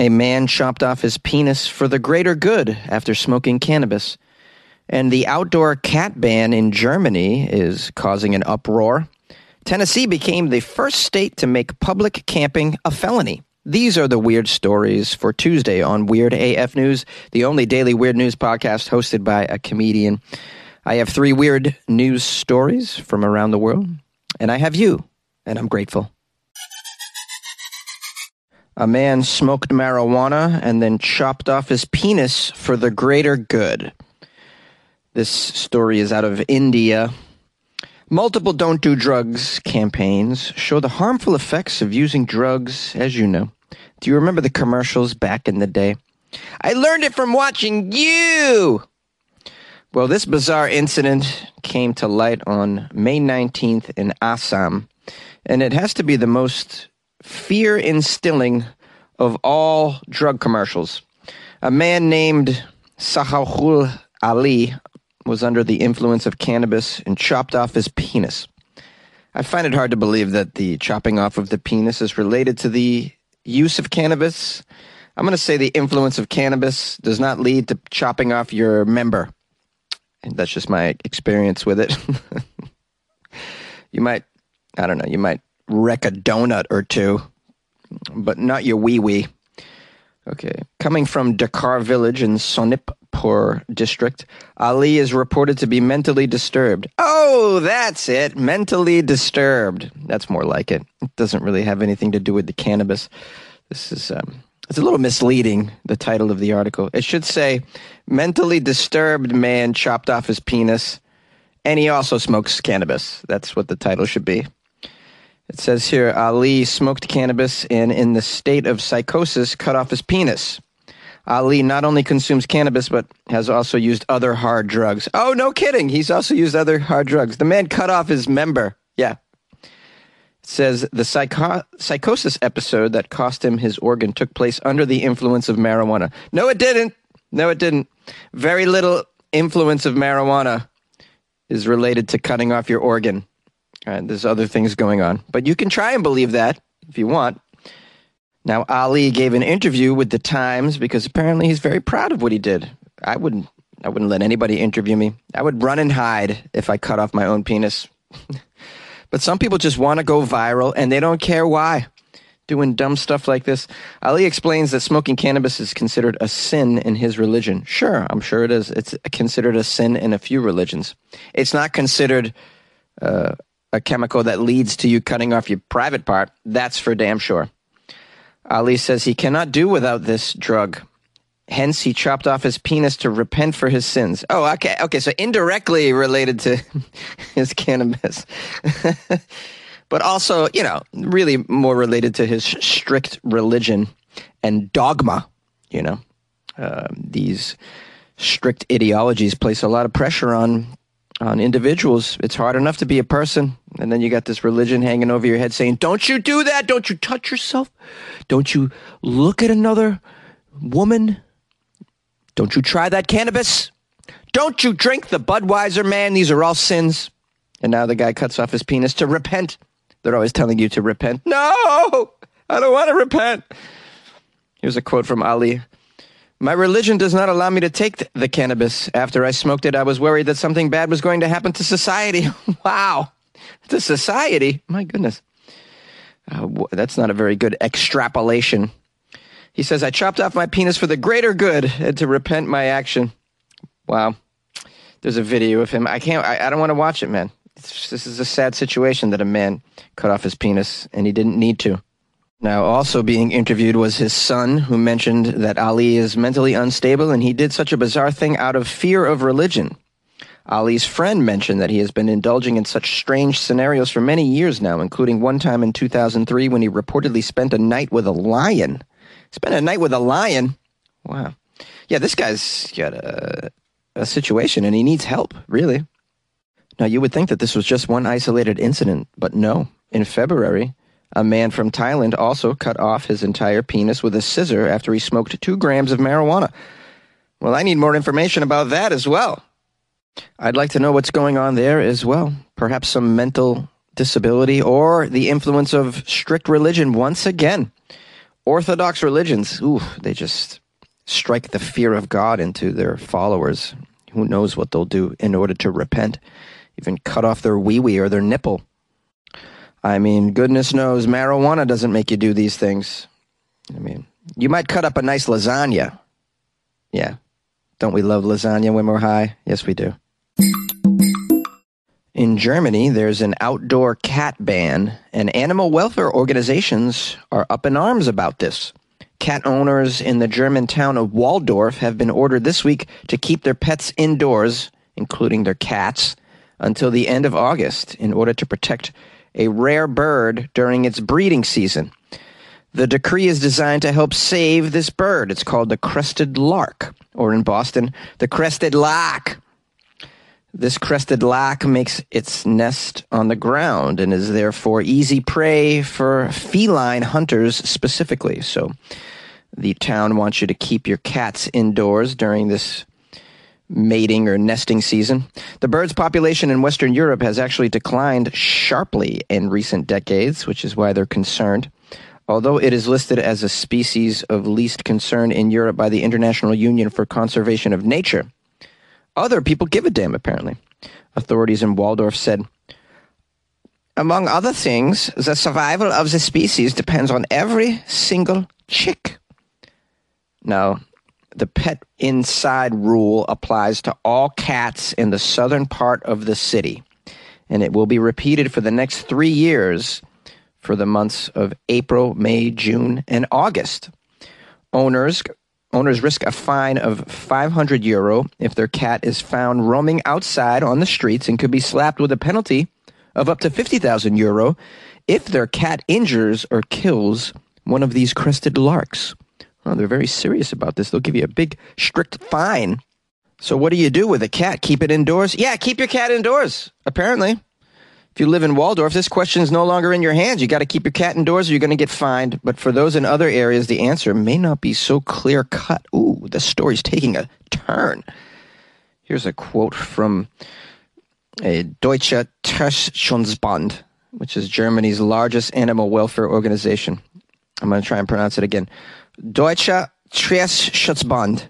A man chopped off his penis for the greater good after smoking cannabis. And the outdoor cat ban in Germany is causing an uproar. Tennessee became the first state to make public camping a felony. These are the weird stories for Tuesday on Weird AF News, the only daily weird news podcast hosted by a comedian. I have three weird news stories from around the world, and I have you, and I'm grateful. A man smoked marijuana and then chopped off his penis for the greater good. This story is out of India. Multiple don't do drugs campaigns show the harmful effects of using drugs, as you know. Do you remember the commercials back in the day? I learned it from watching you! Well, this bizarre incident came to light on May 19th in Assam, and it has to be the most fear instilling of all drug commercials. A man named Sahahul Ali was under the influence of cannabis and chopped off his penis. I find it hard to believe that the chopping off of the penis is related to the use of cannabis. I'm going to say the influence of cannabis does not lead to chopping off your member. And that's just my experience with it. you might, I don't know, you might wreck a donut or two, but not your wee wee. Okay. Coming from Dakar village in Sonitpur district, Ali is reported to be mentally disturbed. Oh, that's it. Mentally disturbed. That's more like it. It doesn't really have anything to do with the cannabis. This is um, it's a little misleading, the title of the article. It should say mentally disturbed man chopped off his penis and he also smokes cannabis. That's what the title should be. It says here Ali smoked cannabis and, in the state of psychosis, cut off his penis. Ali not only consumes cannabis, but has also used other hard drugs. Oh, no kidding. He's also used other hard drugs. The man cut off his member. Yeah. It says the psycho- psychosis episode that cost him his organ took place under the influence of marijuana. No, it didn't. No, it didn't. Very little influence of marijuana is related to cutting off your organ. Right, there's other things going on. But you can try and believe that if you want. Now, Ali gave an interview with the Times because apparently he's very proud of what he did. I wouldn't, I wouldn't let anybody interview me. I would run and hide if I cut off my own penis. but some people just want to go viral and they don't care why. Doing dumb stuff like this. Ali explains that smoking cannabis is considered a sin in his religion. Sure, I'm sure it is. It's considered a sin in a few religions. It's not considered uh, a chemical that leads to you cutting off your private part, that's for damn sure. Ali says he cannot do without this drug. Hence, he chopped off his penis to repent for his sins. Oh, okay. Okay. So indirectly related to his cannabis. but also, you know, really more related to his strict religion and dogma. You know, uh, these strict ideologies place a lot of pressure on on individuals. It's hard enough to be a person. And then you got this religion hanging over your head saying, Don't you do that. Don't you touch yourself. Don't you look at another woman. Don't you try that cannabis. Don't you drink the Budweiser, man. These are all sins. And now the guy cuts off his penis to repent. They're always telling you to repent. No, I don't want to repent. Here's a quote from Ali my religion does not allow me to take the cannabis. After I smoked it, I was worried that something bad was going to happen to society. wow. To society? My goodness. Uh, that's not a very good extrapolation. He says, I chopped off my penis for the greater good and to repent my action. Wow. There's a video of him. I can't, I, I don't want to watch it, man. It's, this is a sad situation that a man cut off his penis and he didn't need to. Now, also being interviewed was his son, who mentioned that Ali is mentally unstable and he did such a bizarre thing out of fear of religion. Ali's friend mentioned that he has been indulging in such strange scenarios for many years now, including one time in 2003 when he reportedly spent a night with a lion. Spent a night with a lion? Wow. Yeah, this guy's got a, a situation and he needs help, really. Now, you would think that this was just one isolated incident, but no. In February, a man from Thailand also cut off his entire penis with a scissor after he smoked two grams of marijuana. Well, I need more information about that as well. I'd like to know what's going on there as well. Perhaps some mental disability or the influence of strict religion once again. Orthodox religions, ooh, they just strike the fear of God into their followers. Who knows what they'll do in order to repent? Even cut off their wee wee or their nipple. I mean, goodness knows marijuana doesn't make you do these things. I mean, you might cut up a nice lasagna. Yeah. Don't we love lasagna when we're high? Yes, we do. In Germany, there's an outdoor cat ban, and animal welfare organizations are up in arms about this. Cat owners in the German town of Walldorf have been ordered this week to keep their pets indoors, including their cats, until the end of August in order to protect a rare bird during its breeding season. The decree is designed to help save this bird. It's called the crested lark, or in Boston, the crested lark. This crested lark makes its nest on the ground and is therefore easy prey for feline hunters specifically. So the town wants you to keep your cats indoors during this mating or nesting season. The bird's population in Western Europe has actually declined sharply in recent decades, which is why they're concerned. Although it is listed as a species of least concern in Europe by the International Union for Conservation of Nature, other people give a damn, apparently. Authorities in Walldorf said, among other things, the survival of the species depends on every single chick. Now, the pet inside rule applies to all cats in the southern part of the city, and it will be repeated for the next three years for the months of April, May, June, and August. Owners Owners risk a fine of 500 euro if their cat is found roaming outside on the streets and could be slapped with a penalty of up to 50,000 euro if their cat injures or kills one of these crested larks. Oh, they're very serious about this. They'll give you a big, strict fine. So, what do you do with a cat? Keep it indoors? Yeah, keep your cat indoors, apparently. If you live in Walldorf, this question is no longer in your hands. You got to keep your cat indoors or you're going to get fined. But for those in other areas, the answer may not be so clear cut. Ooh, the story's taking a turn. Here's a quote from a Deutsche Tierschutzbund, which is Germany's largest animal welfare organization. I'm going to try and pronounce it again. Deutsche Tierschutzbund.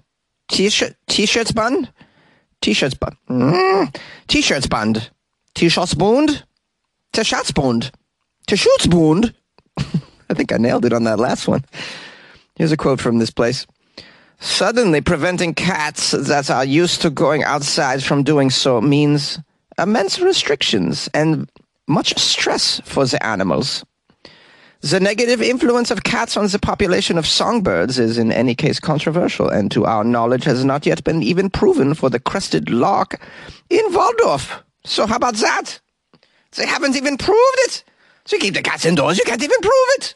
T-Shirtsbund? T-Shirtsbund. Mm. T-Shirtsbund. T-Shirtsbund? to Schutzbund. I think I nailed it on that last one. Here's a quote from this place. Suddenly preventing cats that are used to going outside from doing so means immense restrictions and much stress for the animals. The negative influence of cats on the population of songbirds is in any case controversial, and to our knowledge has not yet been even proven for the crested lark in Walldorf. So how about that? They haven't even proved it. So you keep the cats indoors, you can't even prove it.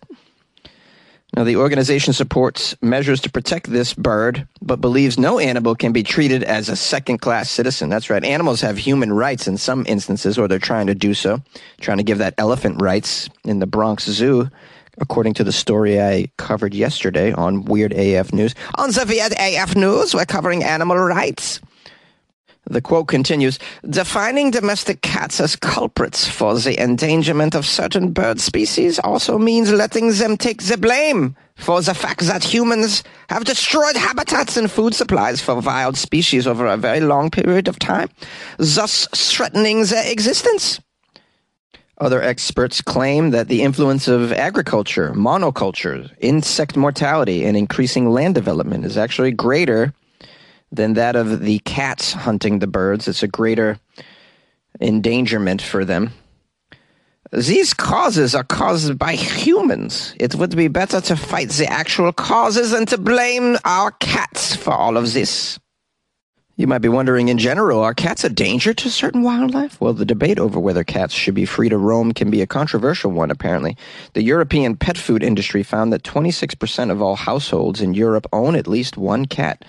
Now, the organization supports measures to protect this bird, but believes no animal can be treated as a second class citizen. That's right. Animals have human rights in some instances, or they're trying to do so, trying to give that elephant rights in the Bronx Zoo, according to the story I covered yesterday on Weird AF News. On Weird AF News, we're covering animal rights. The quote continues Defining domestic cats as culprits for the endangerment of certain bird species also means letting them take the blame for the fact that humans have destroyed habitats and food supplies for wild species over a very long period of time, thus threatening their existence. Other experts claim that the influence of agriculture, monoculture, insect mortality, and increasing land development is actually greater than that of the cats hunting the birds. It's a greater endangerment for them. These causes are caused by humans. It would be better to fight the actual causes than to blame our cats for all of this. You might be wondering, in general, are cats a danger to certain wildlife? Well, the debate over whether cats should be free to roam can be a controversial one, apparently. The European pet food industry found that 26% of all households in Europe own at least one cat.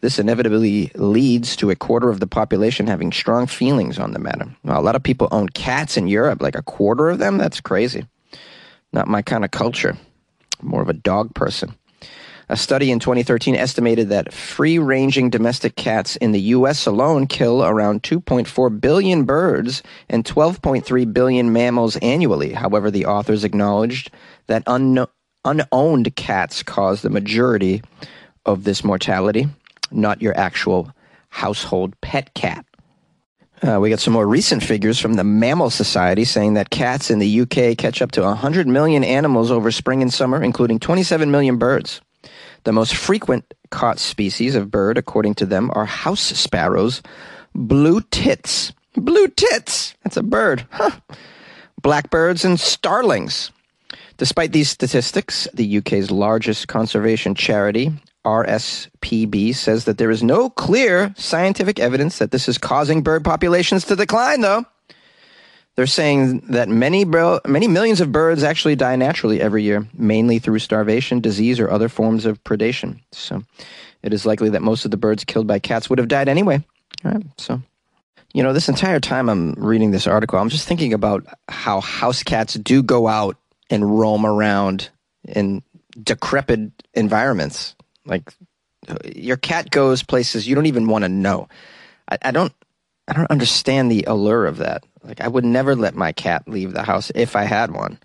This inevitably leads to a quarter of the population having strong feelings on the matter. Well, a lot of people own cats in Europe, like a quarter of them. That's crazy. Not my kind of culture. More of a dog person. A study in 2013 estimated that free ranging domestic cats in the U.S. alone kill around 2.4 billion birds and 12.3 billion mammals annually. However, the authors acknowledged that unknown unowned cats cause the majority of this mortality, not your actual household pet cat. Uh, we got some more recent figures from the Mammal Society saying that cats in the UK catch up to 100 million animals over spring and summer, including 27 million birds. The most frequent caught species of bird, according to them, are house sparrows, blue tits. Blue tits! That's a bird. Huh. Blackbirds and starlings. Despite these statistics, the UK's largest conservation charity, RSPB, says that there is no clear scientific evidence that this is causing bird populations to decline, though. They're saying that many, many millions of birds actually die naturally every year, mainly through starvation, disease, or other forms of predation. So it is likely that most of the birds killed by cats would have died anyway. All right, so you know, this entire time I'm reading this article, I'm just thinking about how house cats do go out and roam around in decrepit environments. Like your cat goes places you don't even want to know. I, I don't I don't understand the allure of that. Like I would never let my cat leave the house if I had one.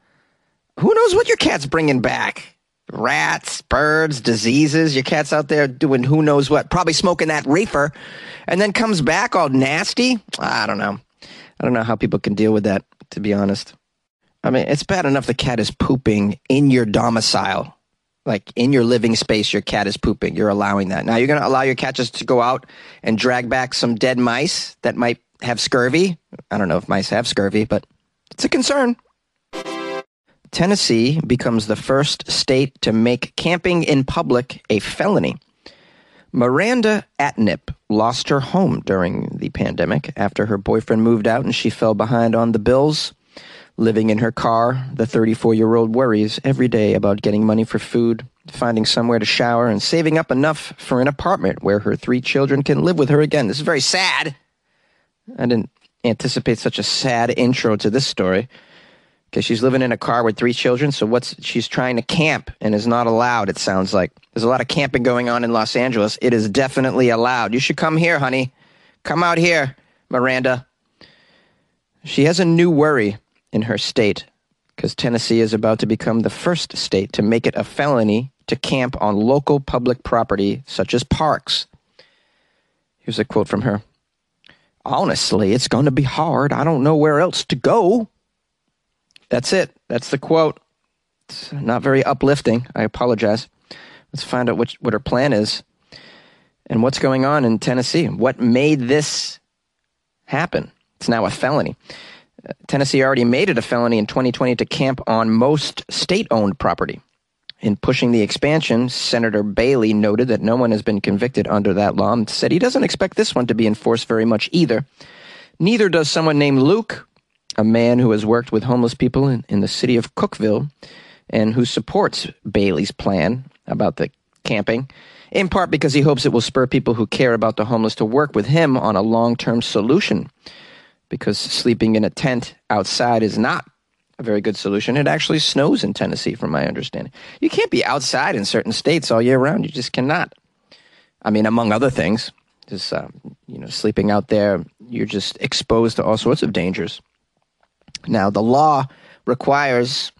Who knows what your cat's bringing back? Rats, birds, diseases. Your cat's out there doing who knows what, probably smoking that reefer, and then comes back all nasty. I don't know. I don't know how people can deal with that, to be honest. I mean, it's bad enough the cat is pooping in your domicile. Like in your living space, your cat is pooping. You're allowing that. Now you're going to allow your cat just to go out and drag back some dead mice that might have scurvy. I don't know if mice have scurvy, but it's a concern. Tennessee becomes the first state to make camping in public a felony. Miranda Atnip lost her home during the pandemic after her boyfriend moved out and she fell behind on the bills. Living in her car, the 34 year old worries every day about getting money for food, finding somewhere to shower, and saving up enough for an apartment where her three children can live with her again. This is very sad. I didn't anticipate such a sad intro to this story because she's living in a car with three children. So what's she's trying to camp and is not allowed. It sounds like there's a lot of camping going on in Los Angeles. It is definitely allowed. You should come here, honey. Come out here, Miranda. She has a new worry in her state because Tennessee is about to become the first state to make it a felony to camp on local public property such as parks. Here's a quote from her. Honestly, it's going to be hard. I don't know where else to go. That's it. That's the quote. It's not very uplifting. I apologize. Let's find out which, what her plan is and what's going on in Tennessee. What made this happen? It's now a felony. Tennessee already made it a felony in 2020 to camp on most state owned property. In pushing the expansion, Senator Bailey noted that no one has been convicted under that law and said he doesn't expect this one to be enforced very much either. Neither does someone named Luke, a man who has worked with homeless people in, in the city of Cookeville and who supports Bailey's plan about the camping, in part because he hopes it will spur people who care about the homeless to work with him on a long term solution. Because sleeping in a tent outside is not a very good solution. It actually snows in Tennessee, from my understanding. You can't be outside in certain states all year round. You just cannot. I mean, among other things, just uh, you know, sleeping out there, you're just exposed to all sorts of dangers. Now, the law requires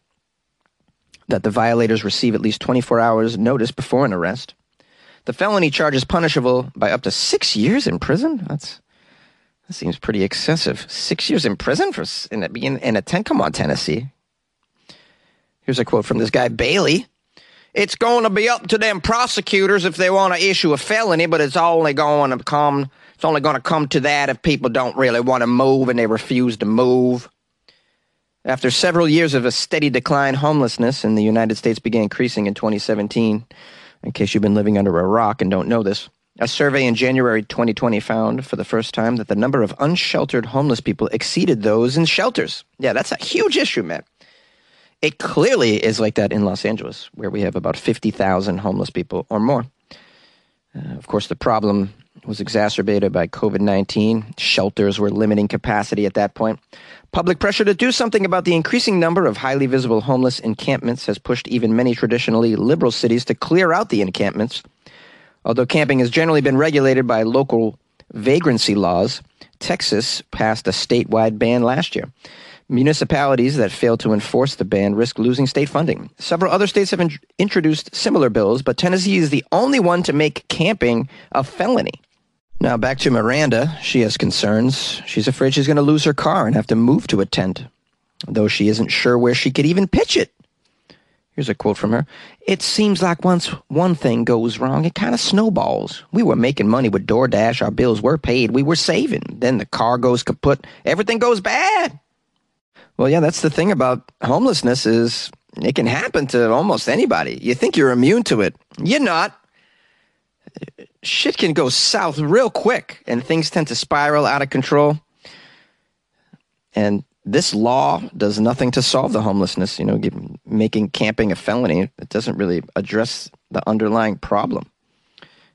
that the violators receive at least 24 hours notice before an arrest. The felony charge is punishable by up to six years in prison. That's that seems pretty excessive. Six years in prison for in a, in a tent? Come on, Tennessee. Here's a quote from this guy, Bailey. It's going to be up to them prosecutors if they want to issue a felony, but it's only going to come. It's only going to come to that if people don't really want to move and they refuse to move. After several years of a steady decline, homelessness in the United States began increasing in 2017. In case you've been living under a rock and don't know this, a survey in January 2020 found for the first time that the number of unsheltered homeless people exceeded those in shelters. Yeah, that's a huge issue, man. It clearly is like that in Los Angeles, where we have about 50,000 homeless people or more. Uh, of course, the problem was exacerbated by COVID 19. Shelters were limiting capacity at that point. Public pressure to do something about the increasing number of highly visible homeless encampments has pushed even many traditionally liberal cities to clear out the encampments Although camping has generally been regulated by local vagrancy laws, Texas passed a statewide ban last year. Municipalities that fail to enforce the ban risk losing state funding. Several other states have in- introduced similar bills, but Tennessee is the only one to make camping a felony. Now back to Miranda. She has concerns. She's afraid she's going to lose her car and have to move to a tent, though she isn't sure where she could even pitch it. Here's a quote from her. It seems like once one thing goes wrong, it kind of snowballs. We were making money with DoorDash, our bills were paid, we were saving. Then the car goes kaput, everything goes bad. Well, yeah, that's the thing about homelessness is it can happen to almost anybody. You think you're immune to it. You're not. Shit can go south real quick and things tend to spiral out of control. And this law does nothing to solve the homelessness, you know, making camping a felony. It doesn't really address the underlying problem.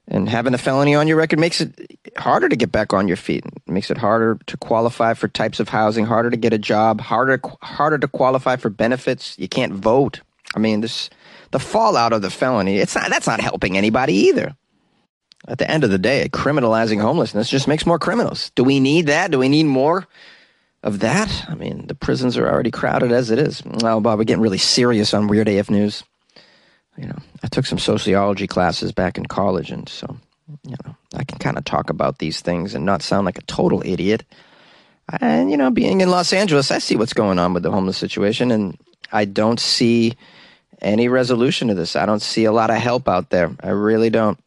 And having a felony on your record makes it harder to get back on your feet. It makes it harder to qualify for types of housing, harder to get a job, harder harder to qualify for benefits. You can't vote. I mean, this the fallout of the felony. It's not that's not helping anybody either. At the end of the day, criminalizing homelessness just makes more criminals. Do we need that? Do we need more of that? I mean, the prisons are already crowded as it is. Oh, Bob, we're getting really serious on Weird AF News you know, I took some sociology classes back in college, and so, you know, I can kind of talk about these things and not sound like a total idiot. And, you know, being in Los Angeles, I see what's going on with the homeless situation, and I don't see any resolution to this. I don't see a lot of help out there. I really don't.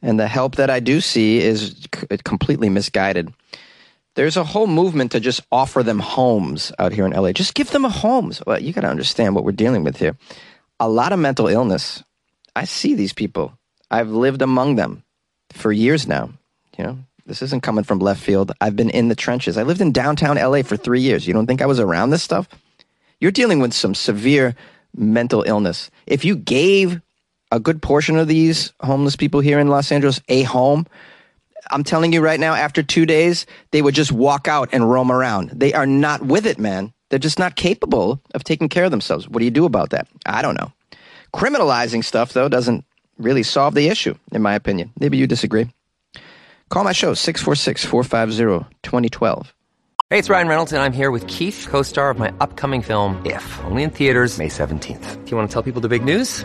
And the help that I do see is completely misguided. There's a whole movement to just offer them homes out here in LA. Just give them a home. Well, uh, you got to understand what we're dealing with here a lot of mental illness. I see these people. I've lived among them for years now. You know, this isn't coming from left field. I've been in the trenches. I lived in downtown LA for three years. You don't think I was around this stuff? You're dealing with some severe mental illness. If you gave a good portion of these homeless people here in Los Angeles a home, I'm telling you right now, after two days, they would just walk out and roam around. They are not with it, man. They're just not capable of taking care of themselves. What do you do about that? I don't know. Criminalizing stuff, though, doesn't really solve the issue, in my opinion. Maybe you disagree. Call my show, 646 450 2012. Hey, it's Ryan Reynolds, and I'm here with Keith, co star of my upcoming film, If, only in theaters, May 17th. Do you want to tell people the big news?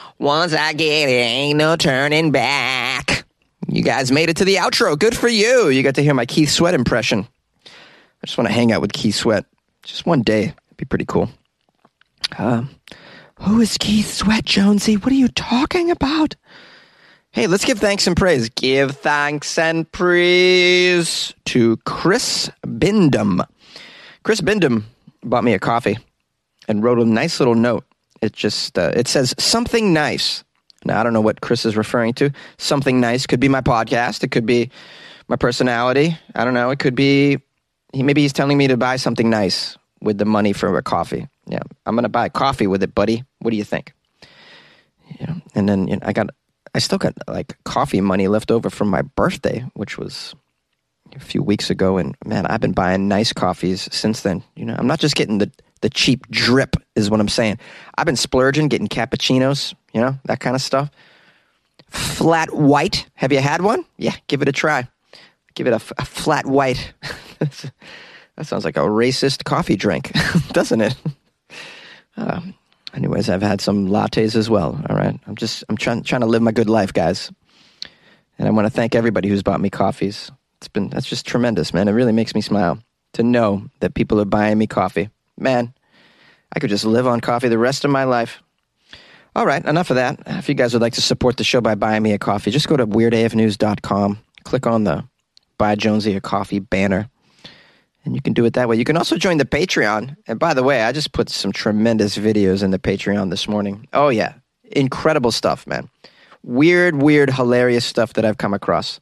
Once I get it, ain't no turning back. You guys made it to the outro. Good for you. You got to hear my Keith Sweat impression. I just want to hang out with Keith Sweat. Just one day. It'd be pretty cool. Um, who is Keith Sweat, Jonesy? What are you talking about? Hey, let's give thanks and praise. Give thanks and praise to Chris Bindum. Chris Bindum bought me a coffee and wrote a nice little note it just uh, it says something nice. Now I don't know what Chris is referring to. Something nice could be my podcast. It could be my personality. I don't know. It could be he maybe he's telling me to buy something nice with the money for a coffee. Yeah, I'm gonna buy coffee with it, buddy. What do you think? You know, and then you know, I got I still got like coffee money left over from my birthday, which was a few weeks ago. And man, I've been buying nice coffees since then. You know, I'm not just getting the the cheap drip is what I'm saying. I've been splurging, getting cappuccinos, you know, that kind of stuff. Flat white. Have you had one? Yeah, give it a try. Give it a, flat white. that sounds like a racist coffee drink, doesn't it? Uh, anyways, I've had some lattes as well. All right, I'm just I'm trying trying to live my good life, guys. And I want to thank everybody who's bought me coffees. It's been that's just tremendous, man. It really makes me smile to know that people are buying me coffee man, I could just live on coffee the rest of my life. All right, enough of that. If you guys would like to support the show by buying me a coffee, just go to weirdafnews.com, click on the Buy Jonesy a Coffee banner, and you can do it that way. You can also join the Patreon. And by the way, I just put some tremendous videos in the Patreon this morning. Oh, yeah. Incredible stuff, man. Weird, weird, hilarious stuff that I've come across.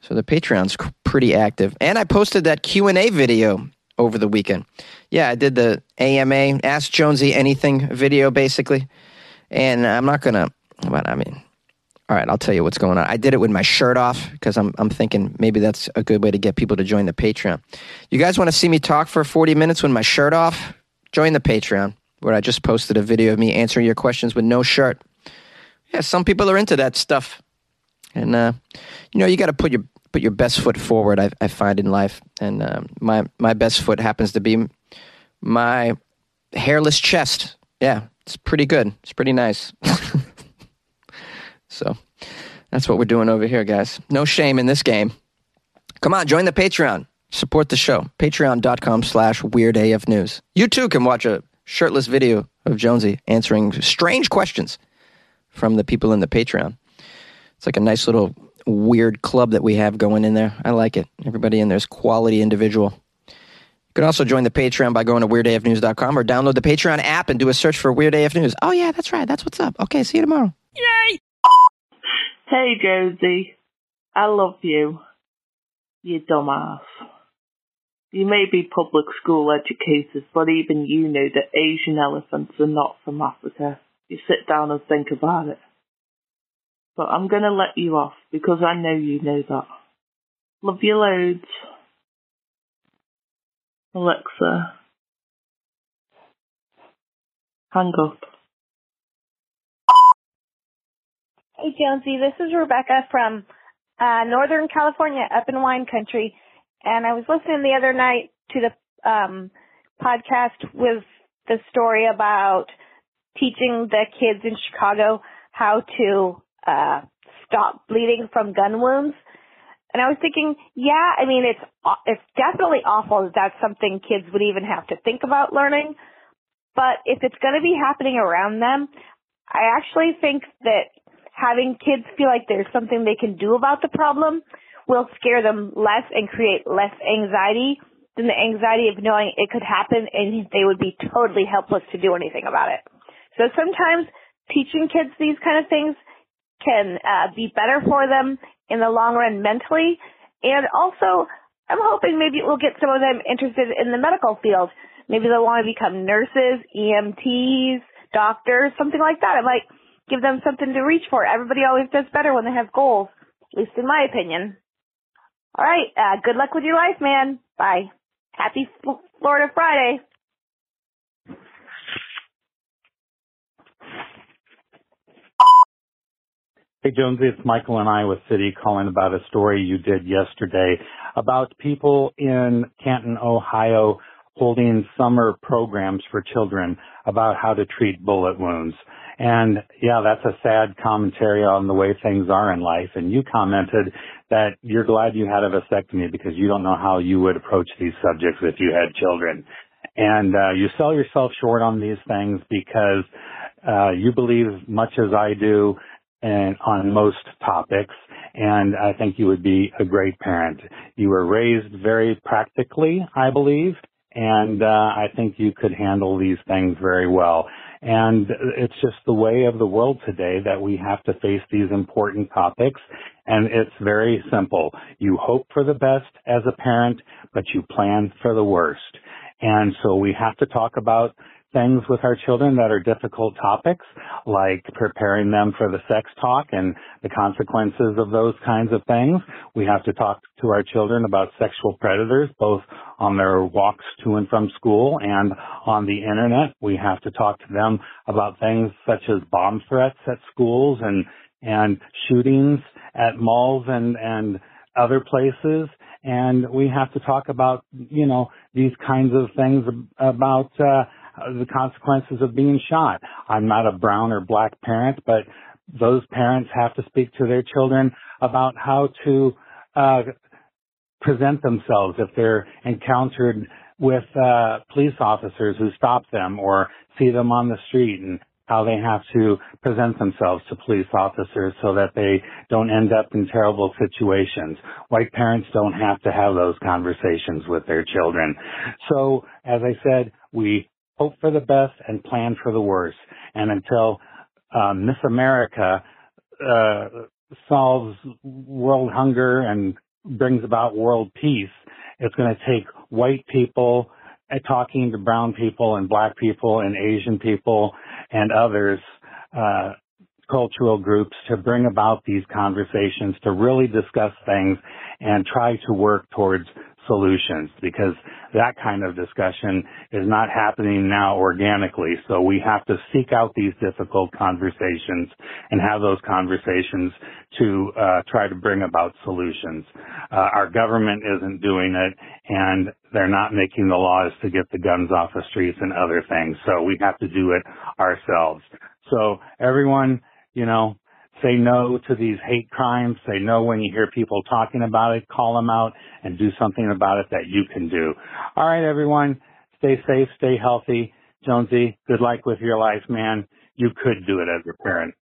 So the Patreon's pretty active. And I posted that Q&A video over the weekend. Yeah, I did the AMA, Ask Jonesy Anything video, basically. And I'm not going to, but I mean, all right, I'll tell you what's going on. I did it with my shirt off because I'm, I'm thinking maybe that's a good way to get people to join the Patreon. You guys want to see me talk for 40 minutes with my shirt off? Join the Patreon, where I just posted a video of me answering your questions with no shirt. Yeah, some people are into that stuff. And, uh, you know, you got to put your put your best foot forward, I, I find in life. And uh, my, my best foot happens to be my hairless chest. Yeah, it's pretty good. It's pretty nice. So that's what we're doing over here, guys. No shame in this game. Come on, join the Patreon. Support the show. Patreon.com slash Weird AF News. You too can watch a shirtless video of Jonesy answering strange questions from the people in the Patreon. It's like a nice little weird club that we have going in there. I like it. Everybody in there is quality individual. You can also join the Patreon by going to weirdafnews.com or download the Patreon app and do a search for Weird AF News. Oh, yeah, that's right. That's what's up. Okay, see you tomorrow. Yay! Hey, Josie. I love you. You dumbass. You may be public school educated, but even you know that Asian elephants are not from Africa. You sit down and think about it. But I'm gonna let you off because I know you know that. Love you loads. Alexa. Hang up. Hey, Jonesy, this is Rebecca from uh, Northern California, up in wine country. And I was listening the other night to the um, podcast with the story about teaching the kids in Chicago how to uh, stop bleeding from gun wounds. And I was thinking, yeah, I mean, it's it's definitely awful that that's something kids would even have to think about learning. But if it's going to be happening around them, I actually think that having kids feel like there's something they can do about the problem will scare them less and create less anxiety than the anxiety of knowing it could happen and they would be totally helpless to do anything about it. So sometimes teaching kids these kind of things can uh, be better for them in the long run mentally. And also, I'm hoping maybe it will get some of them interested in the medical field. Maybe they'll want to become nurses, EMTs, doctors, something like that. It might give them something to reach for. Everybody always does better when they have goals, at least in my opinion. All right, uh, good luck with your life, man. Bye. Happy Florida Friday. Hey Jonesy, it's Michael and Iowa City calling about a story you did yesterday about people in Canton, Ohio holding summer programs for children about how to treat bullet wounds. And yeah, that's a sad commentary on the way things are in life. And you commented that you're glad you had a vasectomy because you don't know how you would approach these subjects if you had children. And uh, you sell yourself short on these things because uh, you believe much as I do and on most topics. And I think you would be a great parent. You were raised very practically, I believe, and uh, I think you could handle these things very well. And it's just the way of the world today that we have to face these important topics. And it's very simple. You hope for the best as a parent, but you plan for the worst. And so we have to talk about things with our children that are difficult topics, like preparing them for the sex talk and the consequences of those kinds of things. We have to talk to our children about sexual predators, both on their walks to and from school and on the internet. We have to talk to them about things such as bomb threats at schools and, and shootings at malls and, and other places. And we have to talk about, you know, these kinds of things about, uh, the consequences of being shot. I'm not a brown or black parent, but those parents have to speak to their children about how to uh, present themselves if they're encountered with uh, police officers who stop them or see them on the street and how they have to present themselves to police officers so that they don't end up in terrible situations. White parents don't have to have those conversations with their children. So, as I said, we hope for the best and plan for the worst. And until uh, Miss America uh, solves world hunger and brings about world peace, it's going to take white people uh, talking to brown people and black people and Asian people and others, uh, cultural groups to bring about these conversations, to really discuss things and try to work towards solutions because that kind of discussion is not happening now organically. So we have to seek out these difficult conversations and have those conversations to uh, try to bring about solutions. Uh, our government isn't doing it and they're not making the laws to get the guns off the streets and other things. So we have to do it ourselves. So everyone, you know, say no to these hate crimes. Say no when you hear people talking about it. Call them out and do something about it that you can do. All right, everyone. Stay safe. Stay healthy. Jonesy, good luck with your life, man. You could do it as a parent.